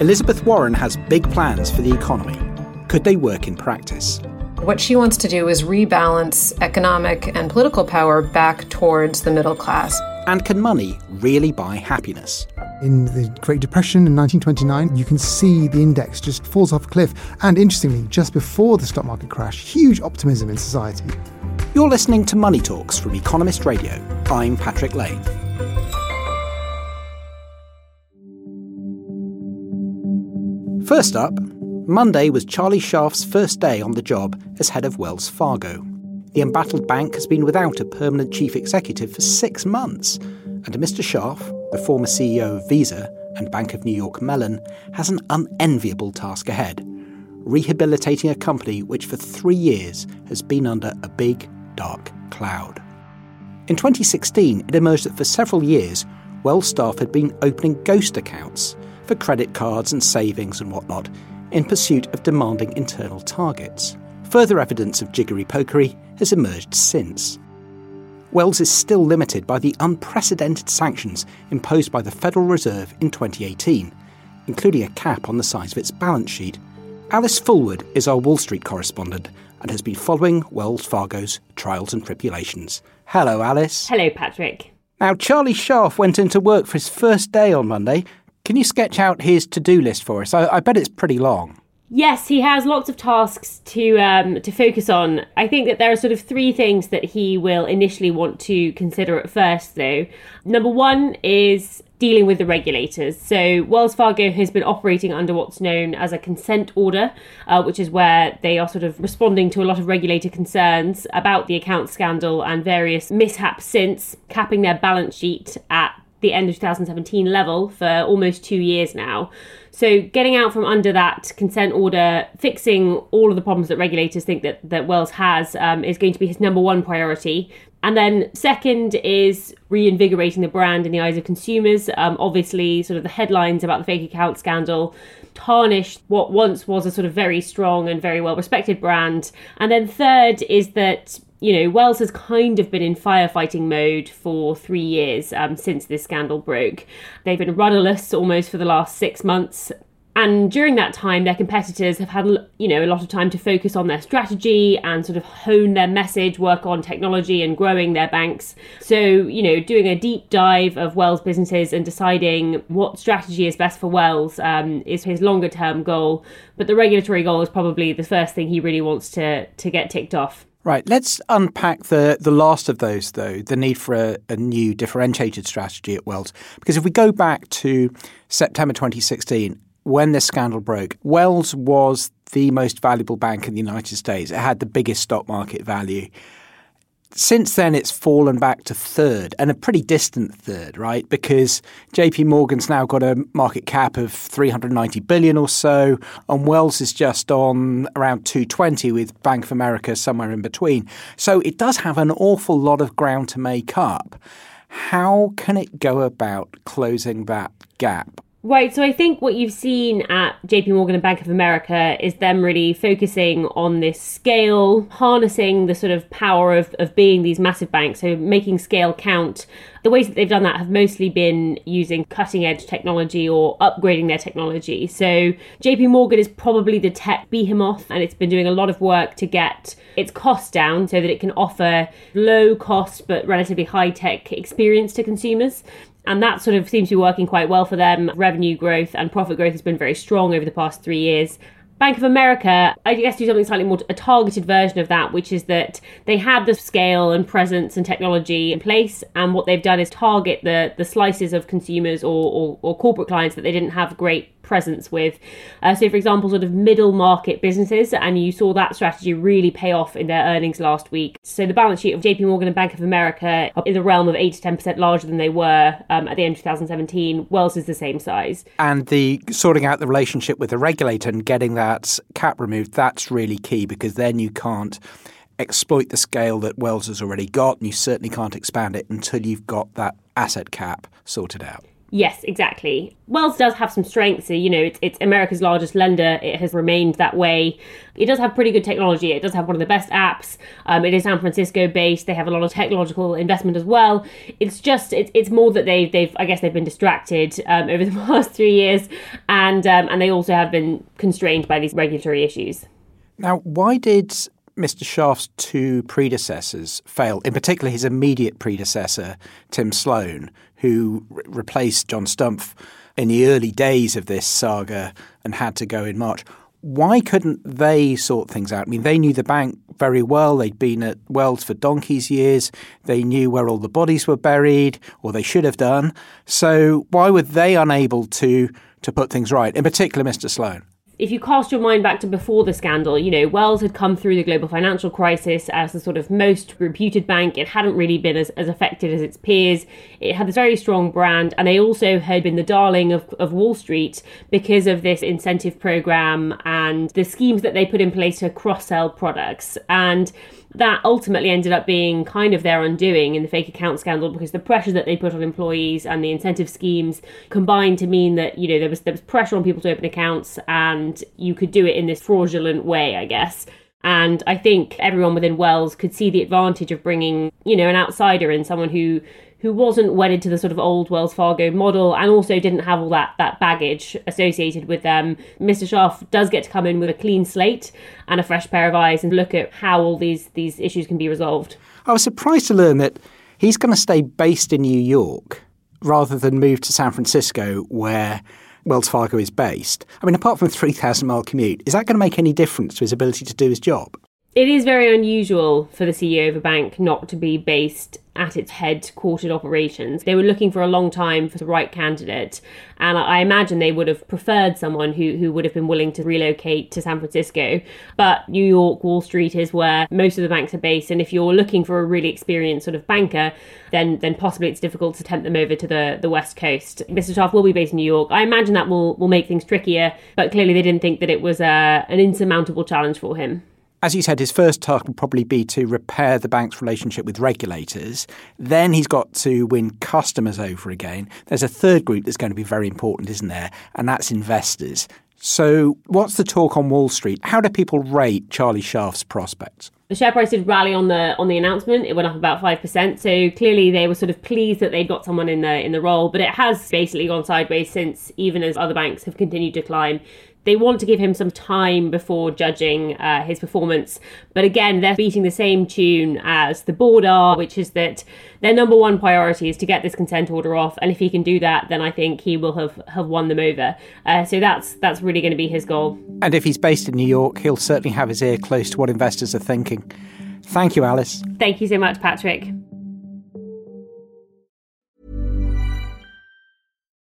Elizabeth Warren has big plans for the economy. Could they work in practice? What she wants to do is rebalance economic and political power back towards the middle class. And can money really buy happiness? In the Great Depression in 1929, you can see the index just falls off a cliff. And interestingly, just before the stock market crash, huge optimism in society. You're listening to Money Talks from Economist Radio. I'm Patrick Lane. First up, Monday was Charlie Scharf's first day on the job as head of Wells Fargo. The embattled bank has been without a permanent chief executive for six months, and Mr. Scharf, the former CEO of Visa and Bank of New York Mellon, has an unenviable task ahead rehabilitating a company which for three years has been under a big, dark cloud. In 2016, it emerged that for several years, Wells staff had been opening ghost accounts for credit cards and savings and whatnot in pursuit of demanding internal targets. Further evidence of jiggery pokery has emerged since. Wells is still limited by the unprecedented sanctions imposed by the Federal Reserve in 2018, including a cap on the size of its balance sheet. Alice Fulwood is our Wall Street correspondent and has been following Wells Fargo's trials and tribulations. Hello, Alice. Hello, Patrick. Now, Charlie Scharf went into work for his first day on Monday. Can you sketch out his to do list for us? I, I bet it's pretty long. Yes, he has lots of tasks to um, to focus on. I think that there are sort of three things that he will initially want to consider at first, though. Number one is dealing with the regulators. So Wells Fargo has been operating under what's known as a consent order, uh, which is where they are sort of responding to a lot of regulator concerns about the account scandal and various mishaps since, capping their balance sheet at the end of 2017 level for almost two years now. So getting out from under that consent order, fixing all of the problems that regulators think that, that Wells has um, is going to be his number one priority. And then second is reinvigorating the brand in the eyes of consumers. Um, obviously, sort of the headlines about the fake account scandal tarnished what once was a sort of very strong and very well respected brand. And then third is that you know, Wells has kind of been in firefighting mode for three years um, since this scandal broke. They've been rudderless almost for the last six months. And during that time, their competitors have had, you know, a lot of time to focus on their strategy and sort of hone their message, work on technology and growing their banks. So, you know, doing a deep dive of Wells businesses and deciding what strategy is best for Wells um, is his longer term goal. But the regulatory goal is probably the first thing he really wants to to get ticked off. Right, let's unpack the, the last of those, though, the need for a, a, new differentiated strategy at Wells. Because if we go back to September 2016, when this scandal broke, Wells was the most valuable bank in the United States. It had the biggest stock market value since then, it's fallen back to third and a pretty distant third, right? Because JP Morgan's now got a market cap of 390 billion or so, and Wells is just on around 220 with Bank of America somewhere in between. So it does have an awful lot of ground to make up. How can it go about closing that gap? Right, so I think what you've seen at JP Morgan and Bank of America is them really focusing on this scale, harnessing the sort of power of, of being these massive banks, so making scale count. The ways that they've done that have mostly been using cutting edge technology or upgrading their technology. So JP Morgan is probably the tech behemoth, and it's been doing a lot of work to get its costs down so that it can offer low cost but relatively high tech experience to consumers. And that sort of seems to be working quite well for them. Revenue growth and profit growth has been very strong over the past three years. Bank of America, I guess, do something slightly more a targeted version of that, which is that they had the scale and presence and technology in place, and what they've done is target the the slices of consumers or, or, or corporate clients that they didn't have great presence with. Uh, so, for example, sort of middle market businesses, and you saw that strategy really pay off in their earnings last week. So, the balance sheet of JP Morgan and Bank of America are in the realm of 8 to 10% larger than they were um, at the end of 2017. Wells is the same size. And the sorting out the relationship with the regulator and getting that cap removed, that's really key because then you can't exploit the scale that Wells has already got, and you certainly can't expand it until you've got that asset cap sorted out. Yes, exactly. Wells does have some strengths. You know, it's, it's, America's largest lender. It has remained that way. It does have pretty good technology. It does have one of the best apps. Um, it is San Francisco based. They have a lot of technological investment as well. It's just it's, it's more that they've they've I guess they've been distracted um, over the past three years, and um, and they also have been constrained by these regulatory issues. Now, why did Mr. Scharf's two predecessors fail, in particular his immediate predecessor, Tim Sloan, who re- replaced John Stumpf in the early days of this saga and had to go in March. Why couldn't they sort things out? I mean, they knew the bank very well. They'd been at Wells for donkey's years. They knew where all the bodies were buried, or they should have done. So why were they unable to to put things right? In particular, Mr. Sloan if you cast your mind back to before the scandal, you know, Wells had come through the global financial crisis as the sort of most reputed bank. It hadn't really been as, as affected as its peers. It had this very strong brand, and they also had been the darling of, of Wall Street because of this incentive program and the schemes that they put in place to cross sell products. And that ultimately ended up being kind of their undoing in the fake account scandal because the pressure that they put on employees and the incentive schemes combined to mean that you know there was there was pressure on people to open accounts and you could do it in this fraudulent way, I guess. And I think everyone within Wells could see the advantage of bringing, you know, an outsider in, someone who who wasn't wedded to the sort of old Wells Fargo model and also didn't have all that that baggage associated with them. Mr. Scharf does get to come in with a clean slate and a fresh pair of eyes and look at how all these these issues can be resolved. I was surprised to learn that he's going to stay based in New York rather than move to San Francisco where Wells Fargo is based. I mean, apart from a 3,000 mile commute, is that going to make any difference to his ability to do his job? It is very unusual for the CEO of a bank not to be based at its headquartered operations. They were looking for a long time for the right candidate, and I imagine they would have preferred someone who, who would have been willing to relocate to San Francisco. But New York, Wall Street is where most of the banks are based, and if you're looking for a really experienced sort of banker, then then possibly it's difficult to tempt them over to the, the West Coast. Mr. Scharf will be based in New York. I imagine that will, will make things trickier, but clearly they didn't think that it was a, uh, an insurmountable challenge for him as you said, his first task will probably be to repair the bank's relationship with regulators. Then he's got to win customers over again. There's a third group that's going to be very important, isn't there? And that's investors. So, what's the talk on Wall Street? How do people rate Charlie Scharf's prospects? The share price did rally on the on the announcement. It went up about five percent. So clearly they were sort of pleased that they'd got someone in the in the role. But it has basically gone sideways since, even as other banks have continued to climb they want to give him some time before judging uh, his performance. But again, they're beating the same tune as the board are, which is that their number one priority is to get this consent order off. And if he can do that, then I think he will have, have won them over. Uh, so that's that's really going to be his goal. And if he's based in New York, he'll certainly have his ear close to what investors are thinking. Thank you, Alice. Thank you so much, Patrick.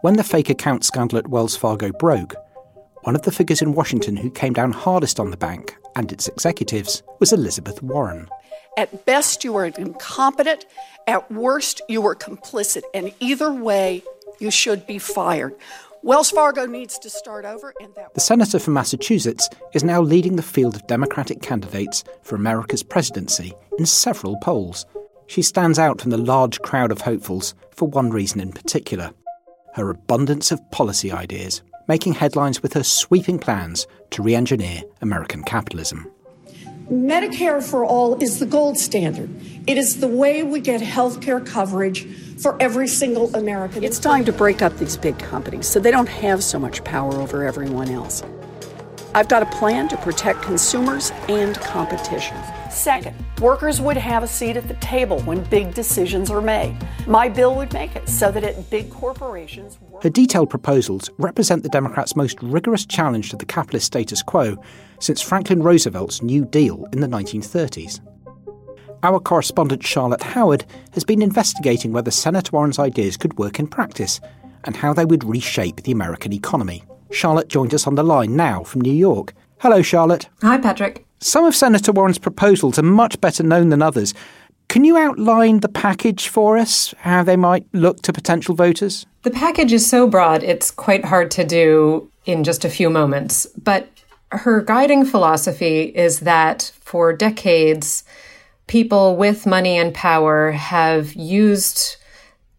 When the fake account scandal at Wells Fargo broke, one of the figures in Washington who came down hardest on the bank and its executives was Elizabeth Warren. At best, you were incompetent. At worst, you were complicit. And either way, you should be fired. Wells Fargo needs to start over. And that- the senator from Massachusetts is now leading the field of Democratic candidates for America's presidency in several polls. She stands out from the large crowd of hopefuls for one reason in particular her abundance of policy ideas, making headlines with her sweeping plans to re engineer American capitalism. Medicare for all is the gold standard. It is the way we get health care coverage for every single American. It's time to break up these big companies so they don't have so much power over everyone else. I've got a plan to protect consumers and competition. Second, workers would have a seat at the table when big decisions are made. My bill would make it so that at big corporations. Her detailed proposals represent the Democrats' most rigorous challenge to the capitalist status quo since Franklin Roosevelt's New Deal in the 1930s. Our correspondent Charlotte Howard has been investigating whether Senator Warren's ideas could work in practice and how they would reshape the American economy. Charlotte joins us on the line now from New York. Hello, Charlotte. Hi, Patrick. Some of Senator Warren's proposals are much better known than others. Can you outline the package for us, how they might look to potential voters? The package is so broad, it's quite hard to do in just a few moments. But her guiding philosophy is that for decades, people with money and power have used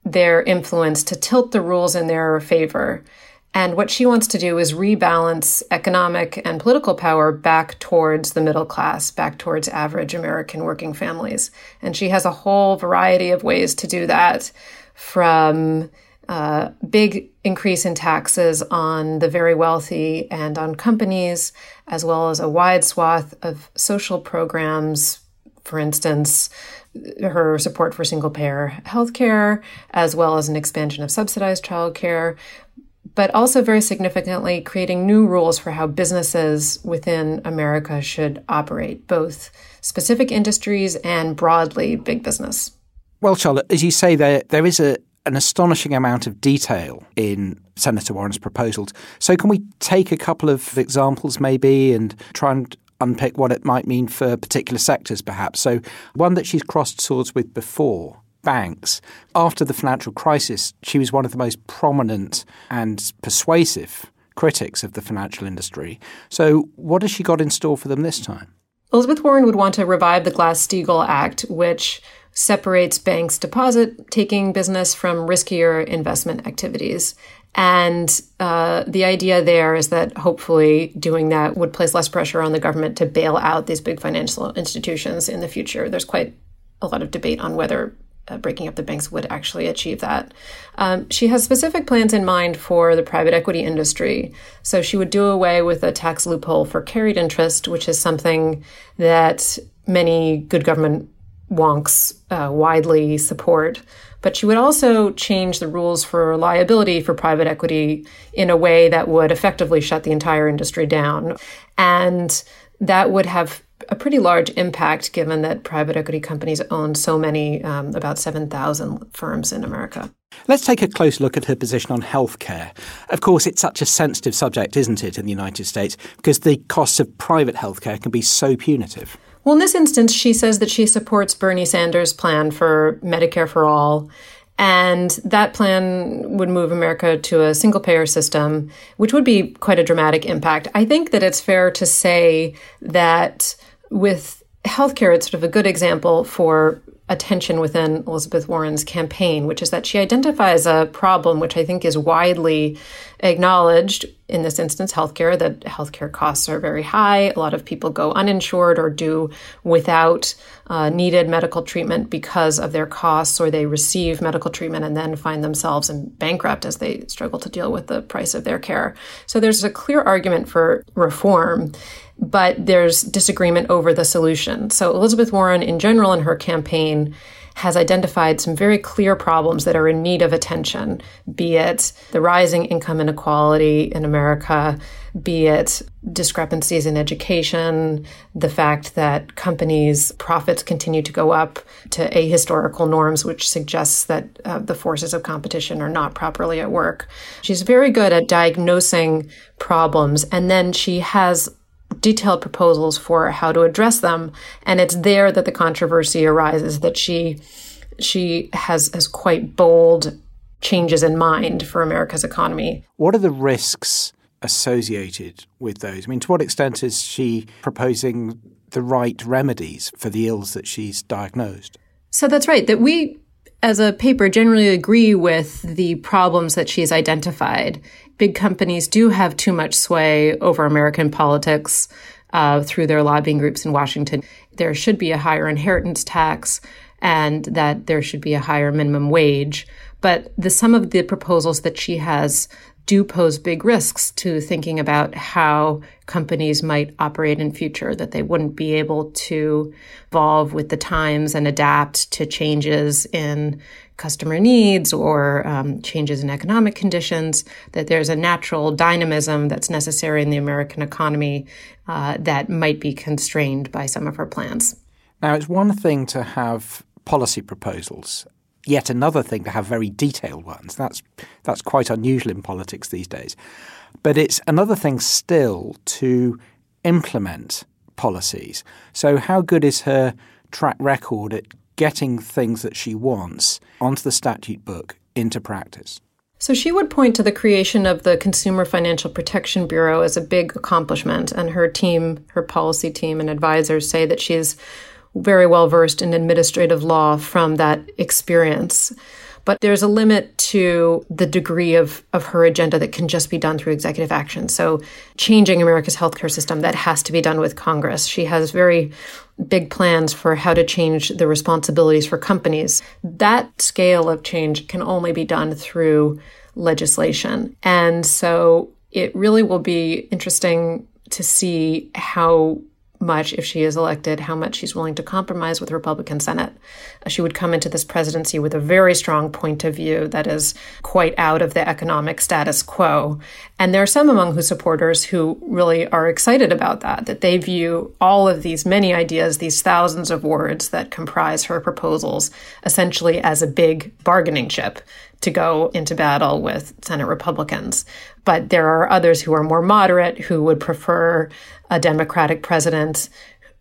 their influence to tilt the rules in their favor. And what she wants to do is rebalance economic and political power back towards the middle class, back towards average American working families. And she has a whole variety of ways to do that from uh, big increase in taxes on the very wealthy and on companies, as well as a wide swath of social programs. For instance, her support for single payer healthcare, as well as an expansion of subsidized childcare, but also very significantly creating new rules for how businesses within America should operate, both specific industries and broadly big business. Well, Charlotte, as you say, there there is a an astonishing amount of detail in Senator Warren's proposals. So, can we take a couple of examples, maybe, and try and unpick what it might mean for particular sectors, perhaps? So, one that she's crossed swords with before banks. After the financial crisis, she was one of the most prominent and persuasive critics of the financial industry. So, what has she got in store for them this time? Elizabeth Warren would want to revive the Glass Steagall Act, which separates banks' deposit taking business from riskier investment activities. And uh, the idea there is that hopefully doing that would place less pressure on the government to bail out these big financial institutions in the future. There's quite a lot of debate on whether uh, breaking up the banks would actually achieve that. Um, she has specific plans in mind for the private equity industry. So she would do away with a tax loophole for carried interest, which is something that many good government wonks uh, widely support. But she would also change the rules for liability for private equity in a way that would effectively shut the entire industry down. And that would have a pretty large impact given that private equity companies own so many, um, about 7,000 firms in America. Let's take a close look at her position on healthcare. Of course, it's such a sensitive subject, isn't it, in the United States, because the costs of private healthcare can be so punitive. Well, in this instance, she says that she supports Bernie Sanders' plan for Medicare for all. And that plan would move America to a single payer system, which would be quite a dramatic impact. I think that it's fair to say that with healthcare, it's sort of a good example for attention within Elizabeth Warren's campaign, which is that she identifies a problem which I think is widely acknowledged in this instance, healthcare, that healthcare costs are very high. A lot of people go uninsured or do without uh, needed medical treatment because of their costs, or they receive medical treatment and then find themselves in bankrupt as they struggle to deal with the price of their care. So there's a clear argument for reform but there's disagreement over the solution. So Elizabeth Warren, in general, in her campaign, has identified some very clear problems that are in need of attention, be it the rising income inequality in America, be it discrepancies in education, the fact that companies' profits continue to go up to ahistorical norms, which suggests that uh, the forces of competition are not properly at work. She's very good at diagnosing problems, and then she has detailed proposals for how to address them. And it's there that the controversy arises that she she has has quite bold changes in mind for America's economy. What are the risks associated with those? I mean, to what extent is she proposing the right remedies for the ills that she's diagnosed? So that's right. That we as a paper generally agree with the problems that she's identified big companies do have too much sway over American politics. uh, through their lobbying groups in Washington. There should be a higher inheritance tax and that there should be a higher minimum wage. But the, some of the proposals that she has do pose big risks to thinking about how companies might operate in future that they wouldn't be able to evolve with the times and adapt to changes in customer needs or um, changes in economic conditions that there's a natural dynamism that's necessary in the american economy uh, that might be constrained by some of her plans. Now it's one thing to have policy proposals yet another thing to have very detailed ones. That's that's quite unusual in politics these days. But it's another thing still to implement policies. So how good is her track record at getting things that she wants onto the statute book into practice? So she would point to the creation of the Consumer Financial Protection Bureau as a big accomplishment, and her team, her policy team and advisors say that she's very well versed in administrative law from that experience. But there's a limit to the degree of, of her agenda that can just be done through executive action. So, changing America's healthcare system, that has to be done with Congress. She has very big plans for how to change the responsibilities for companies. That scale of change can only be done through legislation. And so, it really will be interesting to see how much, if she is elected, how much she's willing to compromise with the Republican Senate. Uh, she would come into this presidency with a very strong point of view that is quite out of the economic status quo. And there are some among her supporters who really are excited about that, that they view all of these many ideas, these thousands of words that comprise her proposals, essentially as a big bargaining chip to go into battle with Senate Republicans. But there are others who are more moderate who would prefer a Democratic president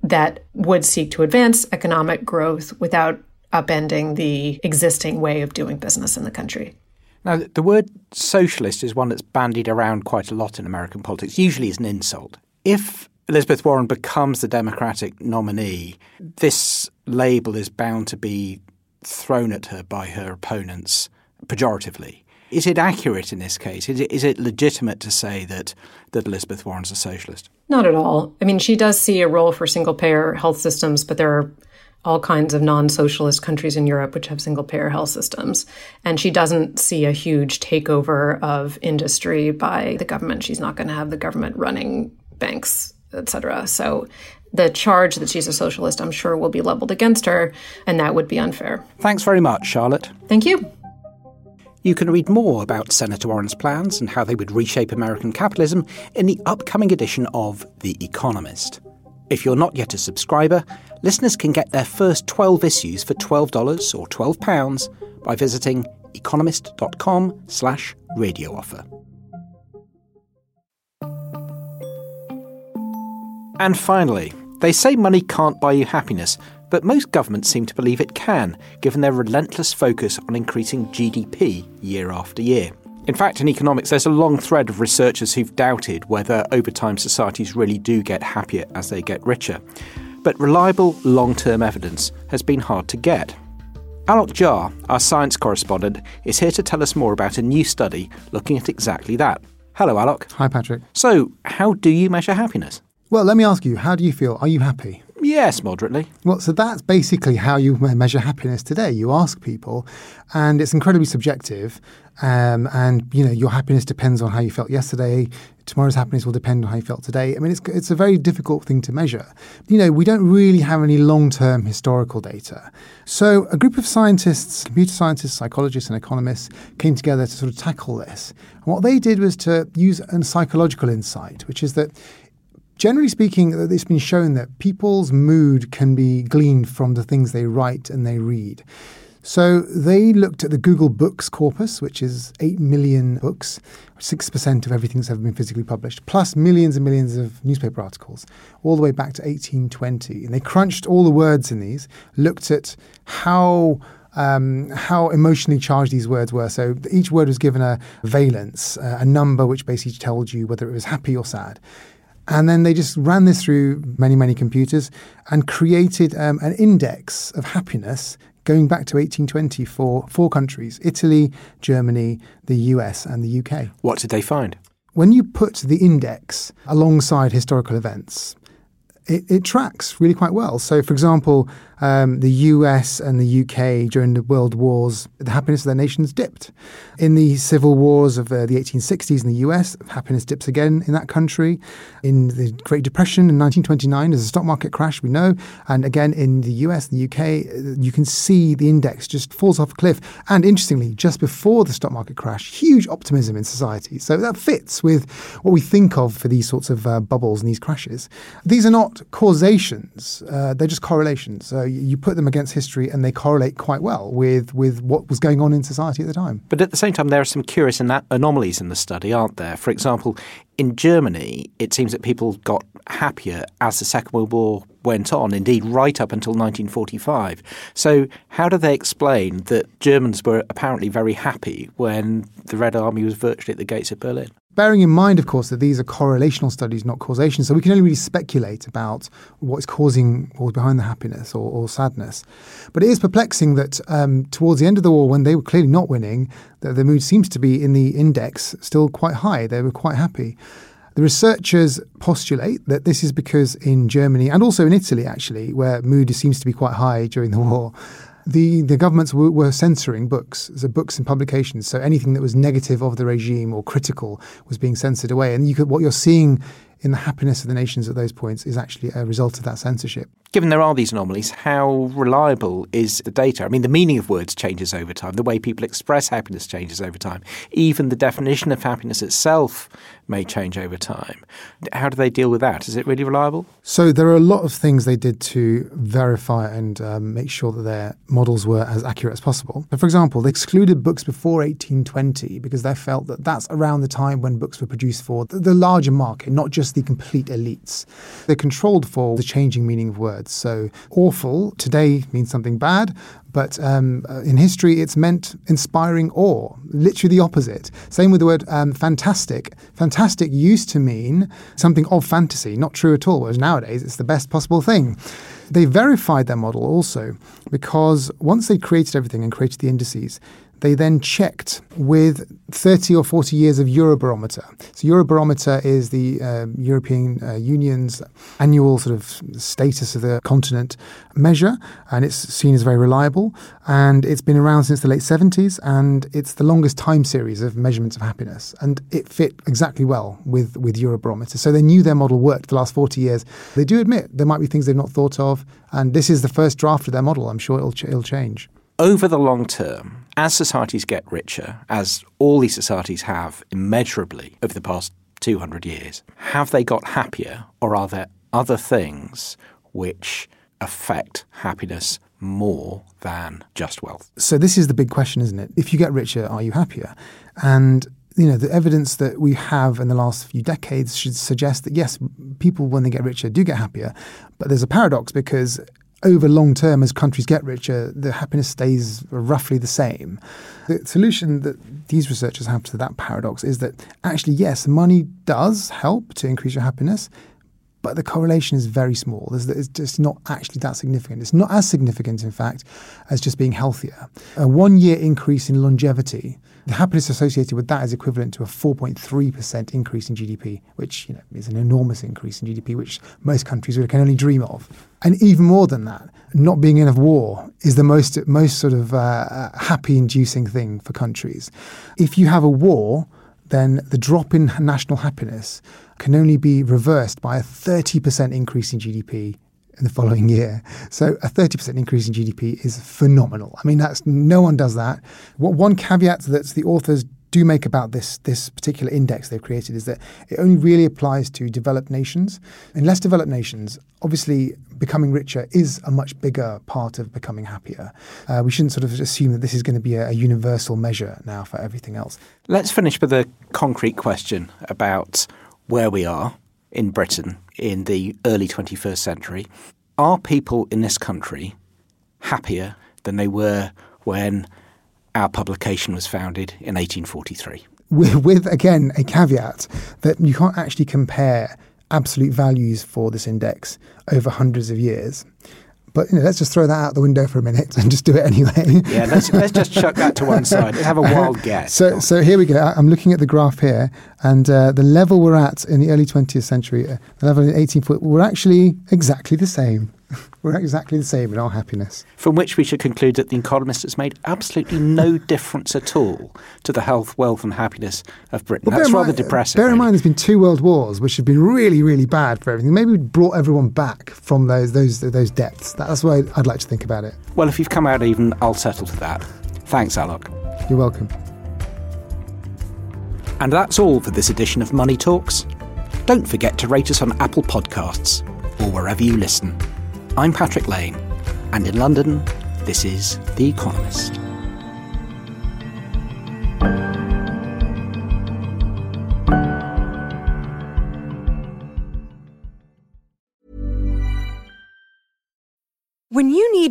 that would seek to advance economic growth without upending the existing way of doing business in the country. Now, the word socialist is one that's bandied around quite a lot in American politics, usually as an insult. If Elizabeth Warren becomes the Democratic nominee, this label is bound to be thrown at her by her opponents pejoratively. Is it accurate in this case? Is it, is it legitimate to say that, that Elizabeth Warren's a socialist? Not at all. I mean, she does see a role for single payer health systems, but there are all kinds of non socialist countries in Europe which have single payer health systems. And she doesn't see a huge takeover of industry by the government. She's not going to have the government running banks, etc. So the charge that she's a socialist, I'm sure, will be leveled against her, and that would be unfair. Thanks very much, Charlotte. Thank you. You can read more about Senator Warren's plans and how they would reshape American capitalism in the upcoming edition of The Economist. If you're not yet a subscriber, listeners can get their first 12 issues for $12 or £12 by visiting economist.com slash radio offer. And finally, they say money can't buy you happiness, but most governments seem to believe it can, given their relentless focus on increasing GDP year after year. In fact, in economics, there's a long thread of researchers who've doubted whether over time societies really do get happier as they get richer. But reliable long term evidence has been hard to get. Alok Jha, our science correspondent, is here to tell us more about a new study looking at exactly that. Hello, Alok. Hi, Patrick. So, how do you measure happiness? Well, let me ask you, how do you feel? Are you happy? Yes, moderately. Well, so that's basically how you measure happiness today. You ask people, and it's incredibly subjective. Um, and you know, your happiness depends on how you felt yesterday. Tomorrow's happiness will depend on how you felt today. I mean, it's it's a very difficult thing to measure. You know, we don't really have any long-term historical data. So, a group of scientists, computer scientists, psychologists, and economists came together to sort of tackle this. And what they did was to use a psychological insight, which is that generally speaking, it's been shown that people's mood can be gleaned from the things they write and they read. So they looked at the Google Books corpus, which is 8 million books, 6% of everything that's ever been physically published, plus millions and millions of newspaper articles, all the way back to 1820. And they crunched all the words in these, looked at how um, how emotionally charged these words were. So each word was given a valence, uh, a number which basically told you whether it was happy or sad. And then they just ran this through many, many computers and created um, an index of happiness going back to 1820 for four countries Italy, Germany, the US, and the UK. What did they find? When you put the index alongside historical events, it, it tracks really quite well. So, for example, um, the US and the UK during the world wars, the happiness of their nations dipped. In the civil wars of uh, the 1860s in the US, happiness dips again in that country. In the Great Depression in 1929, there's a stock market crash, we know. And again, in the US and the UK, uh, you can see the index just falls off a cliff. And interestingly, just before the stock market crash, huge optimism in society. So that fits with what we think of for these sorts of uh, bubbles and these crashes. These are not causations, uh, they're just correlations. So you put them against history and they correlate quite well with, with what was going on in society at the time. But at the same time, there are some curious anomalies in the study, aren't there? For example, in Germany, it seems that people got happier as the Second World War went on, indeed, right up until 1945. So, how do they explain that Germans were apparently very happy when the Red Army was virtually at the gates of Berlin? Bearing in mind, of course, that these are correlational studies, not causation. So we can only really speculate about what is causing or behind the happiness or, or sadness. But it is perplexing that um, towards the end of the war, when they were clearly not winning, the, the mood seems to be in the index still quite high. They were quite happy. The researchers postulate that this is because in Germany and also in Italy, actually, where mood seems to be quite high during the war, the, the governments were, censoring books, so books and publications. So anything that was negative of the regime or critical was being censored away. And you could, what you're seeing in the happiness of the nations at those points is actually a result of that censorship. Given there are these anomalies, how reliable is the data? I mean, the meaning of words changes over time, the way people express happiness changes over time, even the definition of happiness itself may change over time. How do they deal with that? Is it really reliable? So, there are a lot of things they did to verify and um, make sure that their models were as accurate as possible. But for example, they excluded books before 1820 because they felt that that's around the time when books were produced for the, the larger market, not just the complete elites. They're controlled for the changing meaning of words. So, awful today means something bad, but um, uh, in history it's meant inspiring awe, literally the opposite. Same with the word um, fantastic. Fantastic used to mean something of fantasy, not true at all, whereas nowadays it's the best possible thing. They verified their model also because once they created everything and created the indices, they then checked with 30 or 40 years of Eurobarometer. So, Eurobarometer is the uh, European uh, Union's annual sort of status of the continent measure, and it's seen as very reliable. And it's been around since the late 70s, and it's the longest time series of measurements of happiness. And it fit exactly well with, with Eurobarometer. So, they knew their model worked the last 40 years. They do admit there might be things they've not thought of, and this is the first draft of their model. I'm sure it'll, ch- it'll change over the long term, as societies get richer, as all these societies have immeasurably over the past 200 years, have they got happier or are there other things which affect happiness more than just wealth? So, this is the big question, isn't it? If you get richer, are you happier? And you know, the evidence that we have in the last few decades should suggest that yes, people when they get richer do get happier. But there's a paradox because over long term, as countries get richer, the happiness stays roughly the same. The solution that these researchers have to that paradox is that actually, yes, money does help to increase your happiness, but the correlation is very small. It's just not actually that significant. It's not as significant, in fact, as just being healthier. A one year increase in longevity the happiness associated with that is equivalent to a 4.3% increase in GDP, which you know, is an enormous increase in GDP, which most countries can only dream of. And even more than that, not being in a war is the most, most sort of uh, happy inducing thing for countries. If you have a war, then the drop in national happiness can only be reversed by a 30% increase in GDP in the following year. So a 30% increase in GDP is phenomenal. I mean, that's no one does that. What one caveat that the authors do make about this this particular index they've created is that it only really applies to developed nations. In less developed nations, obviously becoming richer is a much bigger part of becoming happier. Uh, we shouldn't sort of assume that this is going to be a, a universal measure now for everything else. Let's finish with a concrete question about where we are in Britain in the early 21st century. Are people in this country happier than they were when our publication was founded in 1843? With, with again, a caveat that you can't actually compare absolute values for this index over hundreds of years. But you know, let's just throw that out the window for a minute and just do it anyway. Yeah, let's, let's just chuck that to one side. Let's have a wild guess. So, so here we go. I'm looking at the graph here, and uh, the level we're at in the early 20th century, uh, the level in 1840, we're actually exactly the same. We're exactly the same in our happiness. From which we should conclude that The Economist has made absolutely no difference at all to the health, wealth, and happiness of Britain. Well, That's rather mind- depressing. Bear in mind, there's been two world wars, which have been really, really bad for everything. Maybe we brought everyone back from those those those depths. That's why I'd like to think about it. Well, if you've come out even, I'll settle for that. Thanks, Alok. You're welcome. And that's all for this edition of Money Talks. Don't forget to rate us on Apple Podcasts or wherever you listen. I'm Patrick Lane, and in London, this is The Economist.